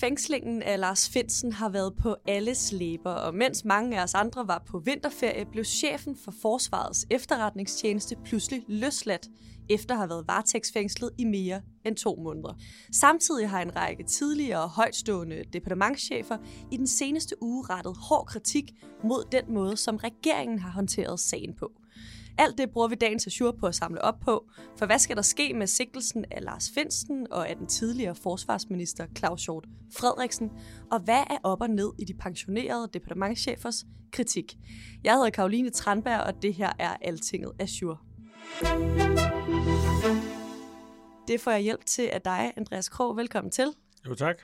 Fængslingen af Lars Finsen har været på alles læber, og mens mange af os andre var på vinterferie, blev chefen for Forsvarets efterretningstjeneste pludselig løsladt, efter at have været varetægtsfængslet i mere end to måneder. Samtidig har en række tidligere højtstående departementschefer i den seneste uge rettet hård kritik mod den måde, som regeringen har håndteret sagen på. Alt det bruger vi dagens Azure på at samle op på, for hvad skal der ske med sigtelsen af Lars Finsten og af den tidligere forsvarsminister Claus Hjort Frederiksen, og hvad er op og ned i de pensionerede departementchefers kritik? Jeg hedder Karoline Tranberg, og det her er Altinget Azure. Det får jeg hjælp til af dig, Andreas Krog. Velkommen til. Jo, tak.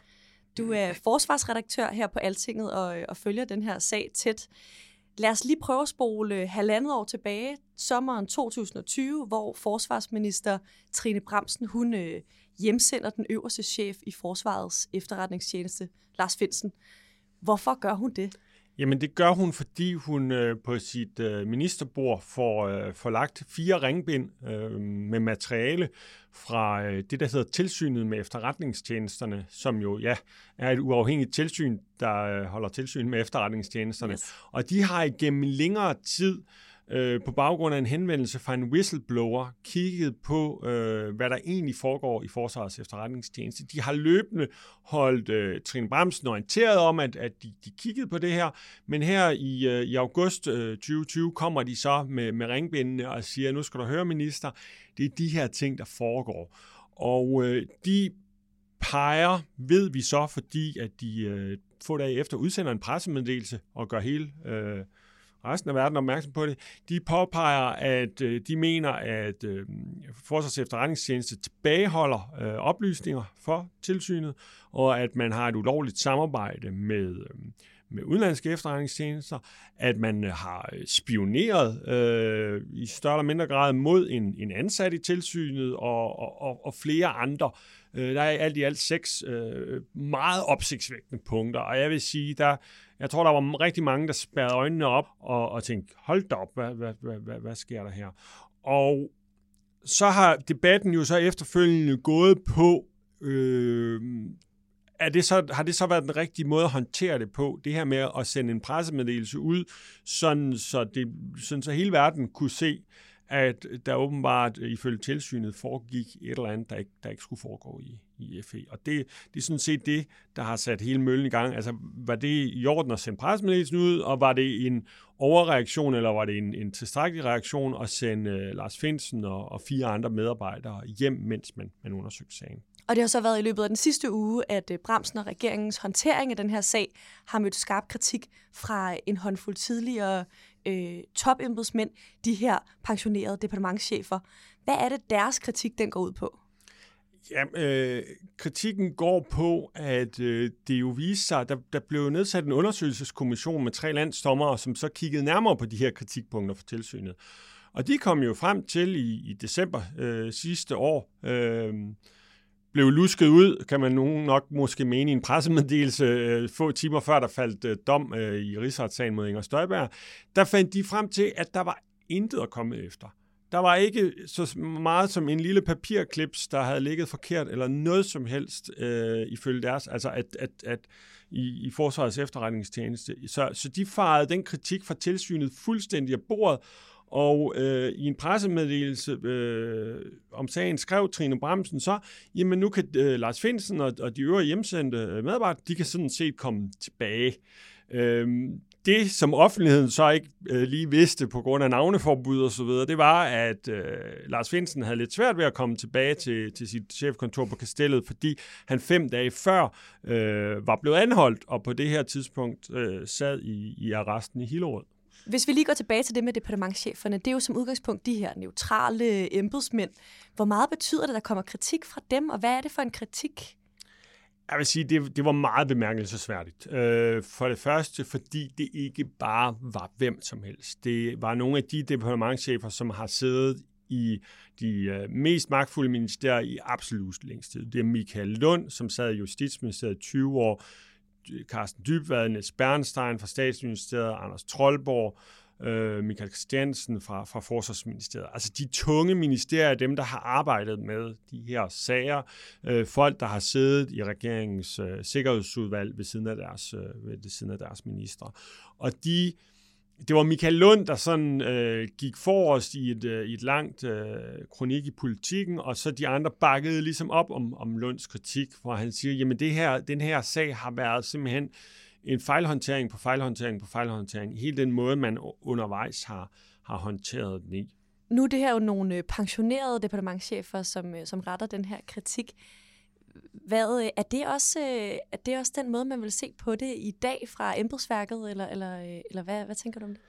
Du er forsvarsredaktør her på Altinget og, og følger den her sag tæt. Lad os lige prøve at spole halvandet år tilbage, sommeren 2020, hvor forsvarsminister Trine Bramsen, hun øh, hjemsender den øverste chef i Forsvarets efterretningstjeneste, Lars Finsen. Hvorfor gør hun det? Jamen det gør hun, fordi hun øh, på sit øh, ministerbord får, øh, får lagt fire ringbind øh, med materiale fra øh, det, der hedder tilsynet med efterretningstjenesterne, som jo ja er et uafhængigt tilsyn, der øh, holder tilsyn med efterretningstjenesterne. Yes. Og de har igennem længere tid øh, Øh, på baggrund af en henvendelse fra en whistleblower kigget på, øh, hvad der egentlig foregår i Forsvarets efterretningstjeneste. De har løbende holdt øh, Trine Bremsen orienteret om, at, at de, de kiggede på det her, men her i, øh, i august øh, 2020 kommer de så med, med ringbindene og siger, nu skal du høre, minister, det er de her ting, der foregår. Og øh, de peger, ved vi så, fordi at de øh, få dage efter udsender en pressemeddelelse og gør hele øh, resten af verden opmærksom på det. De påpeger, at øh, de mener, at øh, Forsvars efterretningstjeneste tilbageholder øh, oplysninger for tilsynet, og at man har et ulovligt samarbejde med, øh, med udenlandske efterretningstjenester, at man øh, har øh, spioneret øh, i større eller mindre grad mod en, en ansat i tilsynet og, og, og flere andre. Øh, der er alt i alt seks øh, meget opsigtsvækkende punkter, og jeg vil sige, der jeg tror, der var rigtig mange, der spærrede øjnene op og, og tænkte, hold da op, hvad, hvad, hvad, hvad, hvad sker der her? Og så har debatten jo så efterfølgende gået på, øh, er det så, har det så været den rigtige måde at håndtere det på, det her med at sende en pressemeddelelse ud, sådan så, det, sådan så hele verden kunne se, at der åbenbart øh, ifølge tilsynet foregik et eller andet, der ikke, der ikke skulle foregå i, i FE. Og det, det er sådan set det, der har sat hele møllen i gang. Altså, var det i orden at sende pressemeddelelsen ud, og var det en overreaktion, eller var det en, en tilstrækkelig reaktion at sende uh, Lars Finsen og, og fire andre medarbejdere hjem, mens man, man undersøgte sagen? Og det har så været i løbet af den sidste uge, at øh, Bramsen og regeringens håndtering af den her sag har mødt skarp kritik fra en håndfuld tidligere øh, topembedsmænd, de her pensionerede departementschefer. Hvad er det, deres kritik den går ud på? Ja, øh, kritikken går på, at øh, det jo viste sig, at der, der blev nedsat en undersøgelseskommission med tre landsdommere, som så kiggede nærmere på de her kritikpunkter for tilsynet. Og de kom jo frem til i, i december øh, sidste år, øh, blev lusket ud, kan man nogen nok måske mene i en pressemeddelelse øh, få timer før der faldt øh, dom øh, i rigsretssagen mod Inger Støjberg, der fandt de frem til, at der var intet at komme efter. Der var ikke så meget som en lille papirklips, der havde ligget forkert, eller noget som helst øh, ifølge deres, altså at, at, at i, i Forsvarets efterretningstjeneste. Så, så de farede den kritik fra tilsynet fuldstændig af bordet, og øh, i en pressemeddelelse øh, om sagen skrev Trine Bremsen så, jamen nu kan øh, Lars Finsen og, og de øvrige hjemsendte øh, medarbejdere, de kan sådan set komme tilbage. Øh, det, som offentligheden så ikke øh, lige vidste på grund af navneforbud og så videre, det var, at øh, Lars Finsen havde lidt svært ved at komme tilbage til, til sit chefkontor på Kastellet, fordi han fem dage før øh, var blevet anholdt, og på det her tidspunkt øh, sad i, i arresten i Hillerød. Hvis vi lige går tilbage til det med departementcheferne, det er jo som udgangspunkt de her neutrale embedsmænd. Hvor meget betyder det, at der kommer kritik fra dem, og hvad er det for en kritik? Jeg vil sige, det, det var meget bemærkelsesværdigt. Øh, for det første, fordi det ikke bare var hvem som helst. Det var nogle af de departementchefer, som har siddet i de øh, mest magtfulde ministerier i absolut længst tid. Det er Michael Lund, som sad i Justitsministeriet 20 år, Carsten Dybvad, Niels Bernstein fra Statsministeriet, Anders Trollborg, øh, Michael Christiansen fra, fra Forsvarsministeriet. Altså de tunge ministerier, dem der har arbejdet med de her sager, øh, folk der har siddet i regeringens øh, sikkerhedsudvalg ved siden af deres, øh, ved siden af deres ministre. Og de det var Michael Lund, der sådan øh, gik forrest i et, øh, i et langt øh, kronik i politikken, og så de andre bakkede ligesom op om, om Lunds kritik, hvor han siger, jamen det her, den her sag har været simpelthen en fejlhåndtering på fejlhåndtering på fejlhåndtering. Hele den måde, man undervejs har, har håndteret den i. Nu er det her jo nogle øh, pensionerede departementchefer, som, øh, som retter den her kritik. Hvad, øh, er, det også, øh, er det også den måde, man vil se på det i dag fra embedsværket, eller, eller, øh, eller hvad, hvad tænker du om det?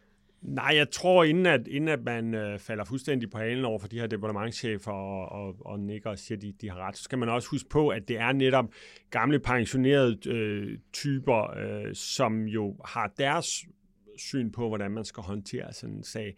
Nej, jeg tror, inden at, inden at man øh, falder fuldstændig på halen over for de her departementchefer og, og, og nikker og siger, at de, de har ret, så skal man også huske på, at det er netop gamle pensionerede øh, typer, øh, som jo har deres syn på, hvordan man skal håndtere sådan en sag.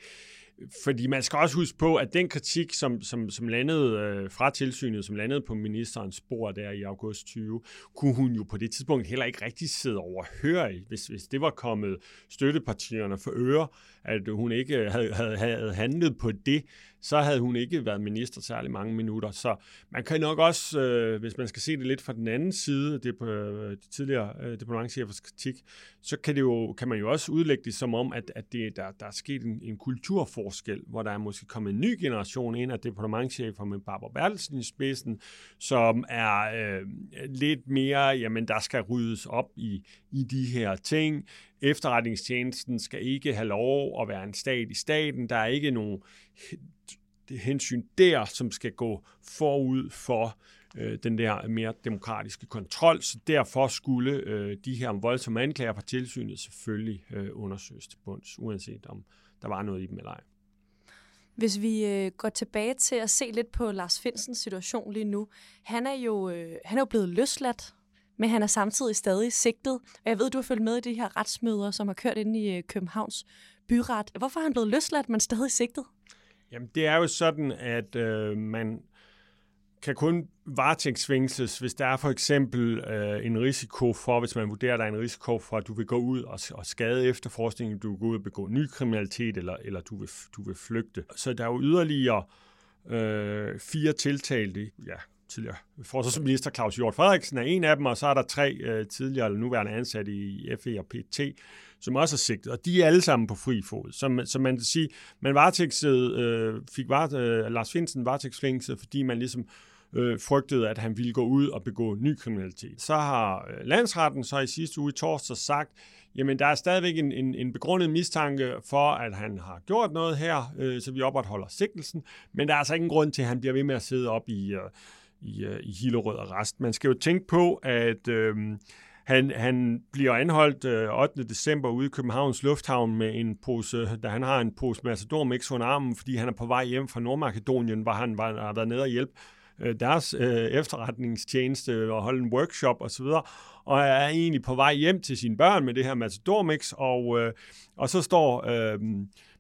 Fordi man skal også huske på, at den kritik, som, som, som landede øh, fra tilsynet, som landede på ministerens spor der i august 20, kunne hun jo på det tidspunkt heller ikke rigtig sidde overhøre hvis, hvis det var kommet støttepartierne for øre, at hun ikke havde, havde, havde handlet på det, så havde hun ikke været minister særlig mange minutter. Så man kan nok også, øh, hvis man skal se det lidt fra den anden side, det på øh, de tidligere øh, departementchefers kritik, så kan, det jo, kan man jo også udlægge det som om, at, at det, der, der er sket en, en kulturforskel, hvor der er måske kommet en ny generation ind af departementchefer med Barbara Bertelsen i spidsen, som er øh, lidt mere, jamen der skal ryddes op i, i de her ting. Efterretningstjenesten skal ikke have lov at være en stat i staten. Der er ikke nogen hensyn der, som skal gå forud for øh, den der mere demokratiske kontrol. Så derfor skulle øh, de her voldsomme anklager fra tilsynet selvfølgelig øh, undersøges til bunds, uanset om der var noget i dem eller ej. Hvis vi øh, går tilbage til at se lidt på Lars Finsens situation lige nu. Han er jo, øh, han er jo blevet løsladt men han er samtidig stadig sigtet. Og jeg ved, du har følt med i de her retsmøder, som har kørt ind i øh, Københavns byret. Hvorfor er han blevet løsladt, men stadig sigtet? Jamen, det er jo sådan, at øh, man kan kun varetægtsfængsles, hvis der er for eksempel øh, en risiko for, hvis man vurderer, at der er en risiko for, at du vil gå ud og, og skade efterforskningen, du vil gå ud og begå ny kriminalitet, eller, eller du, vil, du vil flygte. Så der er jo yderligere øh, fire tiltalte, ja, tidligere forsvarsminister Claus Hjort Frederiksen er en af dem, og så er der tre øh, tidligere eller nuværende ansatte i FE og PT, som også er sigtet, og de er alle sammen på fri fod. Så, så man kan sige, man varetægtsede, øh, fik var, øh, Lars Finsen varetægtsfængslet, fordi man ligesom øh, frygtede, at han ville gå ud og begå ny kriminalitet. Så har øh, landsretten så i sidste uge i torsdag sagt, jamen der er stadigvæk en, en, en begrundet mistanke for, at han har gjort noget her, øh, så vi opretholder sigtelsen, men der er altså ingen grund til, at han bliver ved med at sidde op i, øh, i, øh, i Hillerød og Rest. Man skal jo tænke på, at øh, han, han bliver anholdt øh, 8. december ude i Københavns Lufthavn med en pose, da han har en pose Matador Mix under armen, fordi han er på vej hjem fra Nordmakedonien, hvor han var, har været nede og hjælpe øh, deres øh, efterretningstjeneste og holde en workshop osv., og er egentlig på vej hjem til sine børn med det her Matador Mix, og, øh, og så står øh,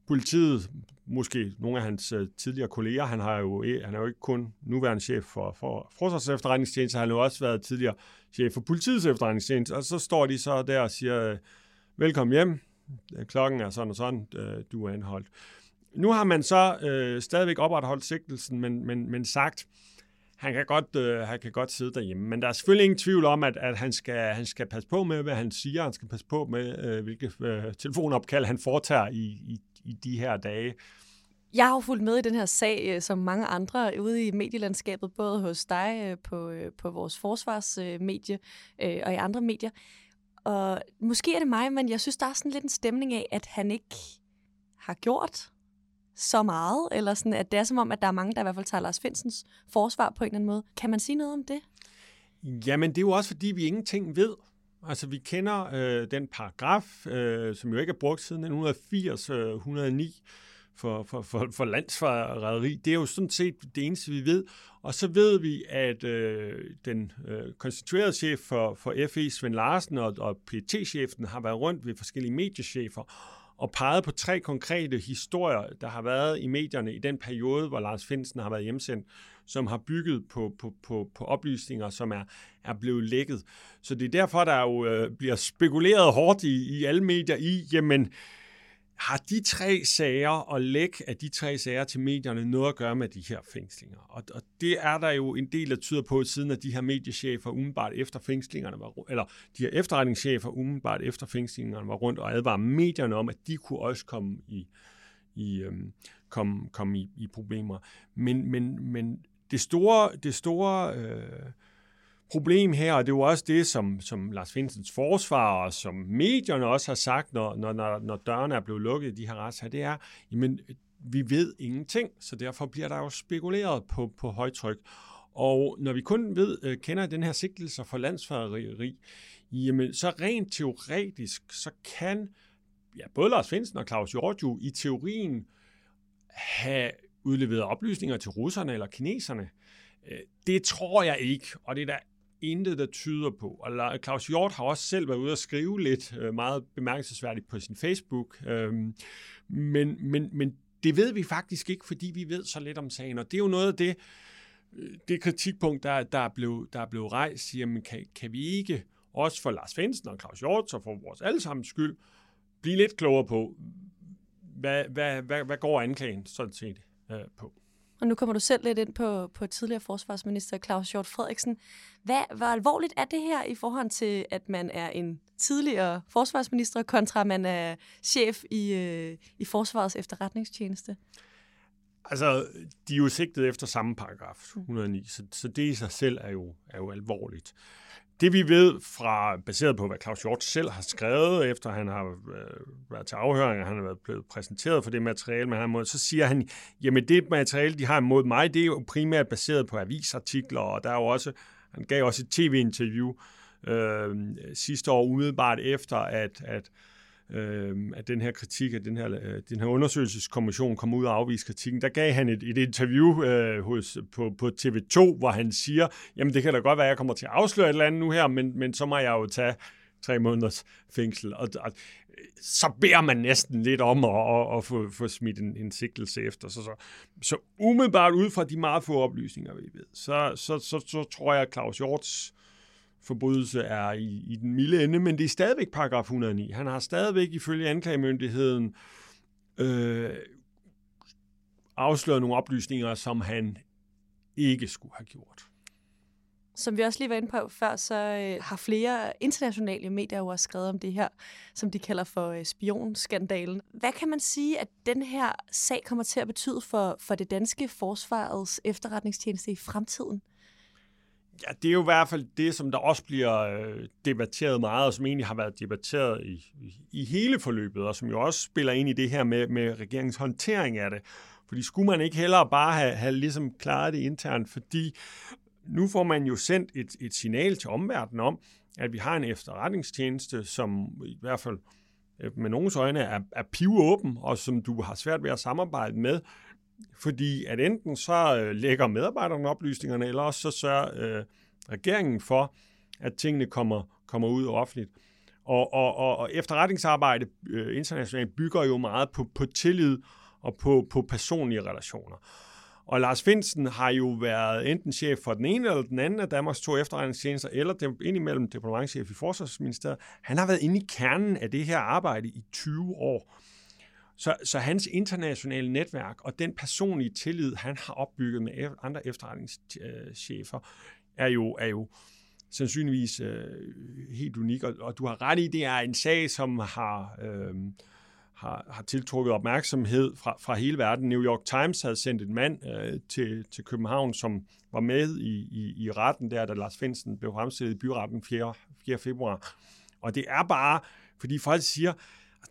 politiet måske nogle af hans øh, tidligere kolleger. Han, har jo, e, han er jo ikke kun nuværende chef for, for Forsvars efterretningstjeneste, han har jo også været tidligere chef for politiets efterretningstjeneste. Og så står de så der og siger, øh, velkommen hjem, øh, klokken er sådan og sådan, du er anholdt. Nu har man så øh, stadigvæk opretholdt sigtelsen, men, men, men sagt, han kan, godt, øh, han kan godt sidde derhjemme. Men der er selvfølgelig ingen tvivl om, at, at han, skal, han skal passe på med, hvad han siger. Han skal passe på med, øh, hvilke øh, telefonopkald han foretager i, i, i de her dage. Jeg har jo fulgt med i den her sag, øh, som mange andre ude i medielandskabet, både hos dig øh, på, øh, på vores forsvarsmedie og i andre medier. Og måske er det mig, men jeg synes, der er sådan lidt en stemning af, at han ikke har gjort så meget, eller sådan, at det er som om, at der er mange, der i hvert fald tager Lars Finsens forsvar på en eller anden måde. Kan man sige noget om det? Jamen, det er jo også, fordi vi ingenting ved. Altså, vi kender øh, den paragraf, øh, som jo ikke er brugt siden 1980, øh, 109 for, for, for, for landsforræderi. Det er jo sådan set det eneste, vi ved. Og så ved vi, at øh, den øh, konstituerede chef for, for FE, Svend Larsen, og, og PT-chefen har været rundt ved forskellige mediechefer og peget på tre konkrete historier, der har været i medierne i den periode, hvor Lars Finsen har været hjemsendt, som har bygget på, på, på, på oplysninger, som er, er blevet lækket. Så det er derfor, der jo øh, bliver spekuleret hårdt i, i alle medier i, jamen, har de tre sager og læk af de tre sager til medierne noget at gøre med de her fængslinger? Og, og det er der jo en del, der tyder på, siden at de her mediechefer umiddelbart efter fængslingerne var, eller de her efterretningschefer umiddelbart efter fængslingerne var rundt og advarer medierne om, at de kunne også komme i, i, øhm, komme, komme i, i problemer. Men, men, men det store, det store øh, problem her, og det er jo også det, som, som Lars Finsens forsvar og som medierne også har sagt, når, når, når, dørene er blevet lukket i de her retssager, det er, jamen, vi ved ingenting, så derfor bliver der jo spekuleret på, på højtryk. Og når vi kun ved, øh, kender den her sigtelse for landsforræderi, jamen så rent teoretisk, så kan ja, både Lars Finsen og Claus Hjortju i teorien have udleveret oplysninger til russerne eller kineserne. Øh, det tror jeg ikke, og det er der intet, der tyder på. Og Claus Hjort har også selv været ude og skrive lidt øh, meget bemærkelsesværdigt på sin Facebook. Øhm, men, men, men det ved vi faktisk ikke, fordi vi ved så lidt om sagen. Og det er jo noget af det, øh, det kritikpunkt, der, der, er, blevet, der er blevet rejst, jamen kan, kan vi ikke, også for Lars Fensen og Claus Hjort, så for vores allesammens skyld, blive lidt klogere på, hvad, hvad, hvad, hvad går anklagen sådan set øh, på? Og nu kommer du selv lidt ind på, på tidligere forsvarsminister Claus Hjort Frederiksen. Hvad, hvor alvorligt er det her i forhold til, at man er en tidligere forsvarsminister, kontra at man er chef i, øh, i Forsvarets efterretningstjeneste? Altså, de er jo sigtet efter samme paragraf, 109, så, så det i sig selv er jo, er jo alvorligt. Det vi ved fra, baseret på hvad Claus Hjort selv har skrevet, efter han har øh, været til afhøring, og han er blevet præsenteret for det materiale, man har imod, så siger han, jamen det materiale, de har imod mig, det er jo primært baseret på avisartikler, og der er jo også, han gav også et tv-interview øh, sidste år umiddelbart efter, at, at øh, at den her kritik, at den her, øh, den her undersøgelseskommission kom ud og afviste kritikken, der gav han et, et interview øh, hos, på, på TV2, hvor han siger, jamen det kan da godt være, at jeg kommer til at afsløre et eller andet nu her, men, men så må jeg jo tage tre måneders fængsel. Og, og så beder man næsten lidt om at, at, at få, få smidt en, en sigtelse efter. Så, så, så umiddelbart ud fra de meget få oplysninger, vi ved, så, så, så, så tror jeg, at Claus Hjorts forbrydelse er i, i den milde ende, men det er stadigvæk paragraf 109. Han har stadigvæk ifølge anklagemyndigheden øh, afsløret nogle oplysninger, som han ikke skulle have gjort. Som vi også lige var inde på før, så øh, har flere internationale medier jo også skrevet om det her, som de kalder for øh, spionskandalen. Hvad kan man sige, at den her sag kommer til at betyde for, for det danske forsvarets efterretningstjeneste i fremtiden? Ja, det er jo i hvert fald det, som der også bliver øh, debatteret meget, og som egentlig har været debatteret i, i, hele forløbet, og som jo også spiller ind i det her med, med regeringens håndtering af det. Fordi skulle man ikke hellere bare have, have ligesom klaret det internt, fordi nu får man jo sendt et, et signal til omverdenen om, at vi har en efterretningstjeneste, som i hvert fald øh, med nogens øjne er, er pivåben, og som du har svært ved at samarbejde med, fordi at enten så øh, lægger medarbejderne oplysningerne, eller også så sørger øh, regeringen for, at tingene kommer, kommer ud offentligt. Og, og, og, og efterretningsarbejde øh, internationalt bygger jo meget på, på tillid og på, på personlige relationer. Og Lars Finsen har jo været enten chef for den ene eller den anden af Danmarks to efterretningstjenester, eller dem, indimellem departementchef i Forsvarsministeriet. Han har været inde i kernen af det her arbejde i 20 år. Så, så hans internationale netværk og den personlige tillid, han har opbygget med e- andre efterretningschefer, er jo, er jo sandsynligvis øh, helt unik. Og, og du har ret i, det er en sag, som har, øh, har, har tiltrukket opmærksomhed fra, fra hele verden. New York Times havde sendt en mand øh, til, til København, som var med i, i, i retten der, da Lars Finsen blev fremstillet i byretten 4. 4. februar. Og det er bare, fordi folk siger,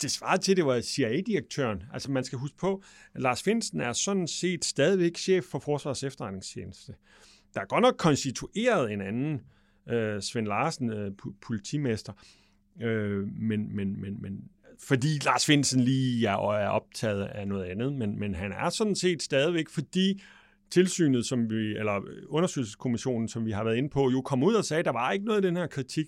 det svarer til, at det var CIA-direktøren. Altså man skal huske på, at Lars Finsen er sådan set stadigvæk chef for Forsvars efterretningstjeneste. Der er godt nok konstitueret en anden øh, Svend Larsen, øh, politimester. Øh, men, men, men, men fordi Lars Finsen lige er, er optaget af noget andet, men, men han er sådan set stadigvæk, fordi tilsynet, som vi, eller undersøgelseskommissionen, som vi har været inde på, jo kom ud og sagde, at der var ikke noget af den her kritik.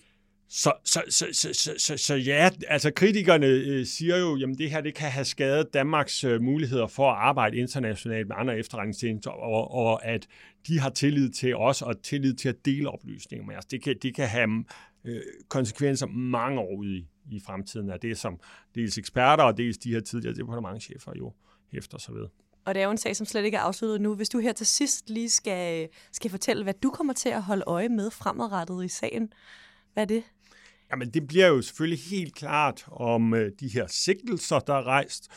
Så, så, så, så, så, så, så ja, altså kritikerne øh, siger jo, jamen det her det kan have skadet Danmarks øh, muligheder for at arbejde internationalt med andre efterretningstjenester, og, og at de har tillid til os og tillid til at dele oplysninger med os. Det kan, det kan have øh, konsekvenser mange år ude i, i fremtiden af det, som dels eksperter og dels de her tidligere departementchefer jo hæfter sig ved. Og det er jo en sag, som slet ikke er afsluttet nu. Hvis du her til sidst lige skal, skal fortælle, hvad du kommer til at holde øje med fremadrettet i sagen, hvad er det? Jamen, det bliver jo selvfølgelig helt klart, om øh, de her sigtelser, der er rejst,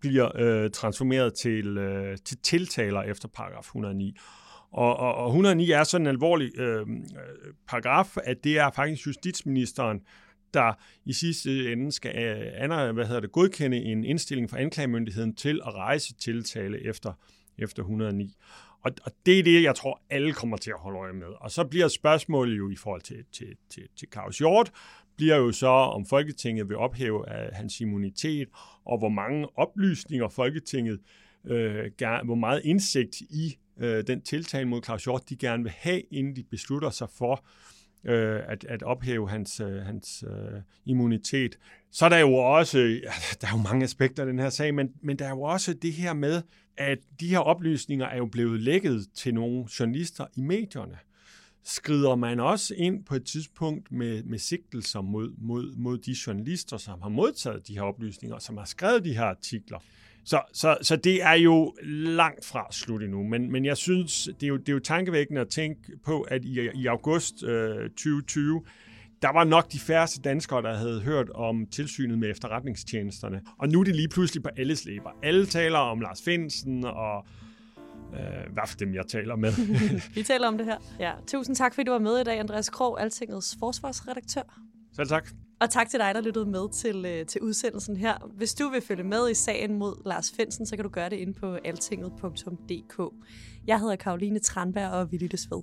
bliver øh, transformeret til, øh, til tiltaler efter paragraf 109. Og, og, og 109 er sådan en alvorlig øh, øh, paragraf, at det er faktisk justitsministeren, der i sidste ende skal øh, hvad hedder det, godkende en indstilling fra anklagemyndigheden til at rejse tiltale efter, efter 109. Og, og det er det, jeg tror, alle kommer til at holde øje med. Og så bliver spørgsmålet jo i forhold til, til, til, til Claus Hjort, bliver jo så, om Folketinget vil ophæve af hans immunitet, og hvor mange oplysninger Folketinget, øh, gerne, hvor meget indsigt i øh, den tiltale mod Claus Hjort, de gerne vil have, inden de beslutter sig for øh, at, at ophæve hans, øh, hans øh, immunitet. Så er der jo også, ja, der er jo mange aspekter af den her sag, men, men der er jo også det her med, at de her oplysninger er jo blevet lækket til nogle journalister i medierne. Skrider man også ind på et tidspunkt med, med sigtelser mod, mod, mod de journalister, som har modtaget de her oplysninger, som har skrevet de her artikler. Så, så, så det er jo langt fra slut endnu, men, men jeg synes, det er, jo, det er jo tankevækkende at tænke på, at i, i august øh, 2020, der var nok de færreste danskere, der havde hørt om tilsynet med efterretningstjenesterne. Og nu er det lige pludselig på alles læber. Alle taler om Lars Finsen og øh, hvad for dem, jeg taler med. Vi taler om det her. Ja. Tusind tak, fordi du var med i dag, Andreas Krog, Altingets forsvarsredaktør. Selv tak. Og tak til dig, der lyttede med til, øh, til udsendelsen her. Hvis du vil følge med i sagen mod Lars Finsen, så kan du gøre det inde på altinget.dk. Jeg hedder Karoline Tranberg, og vi lyttes ved.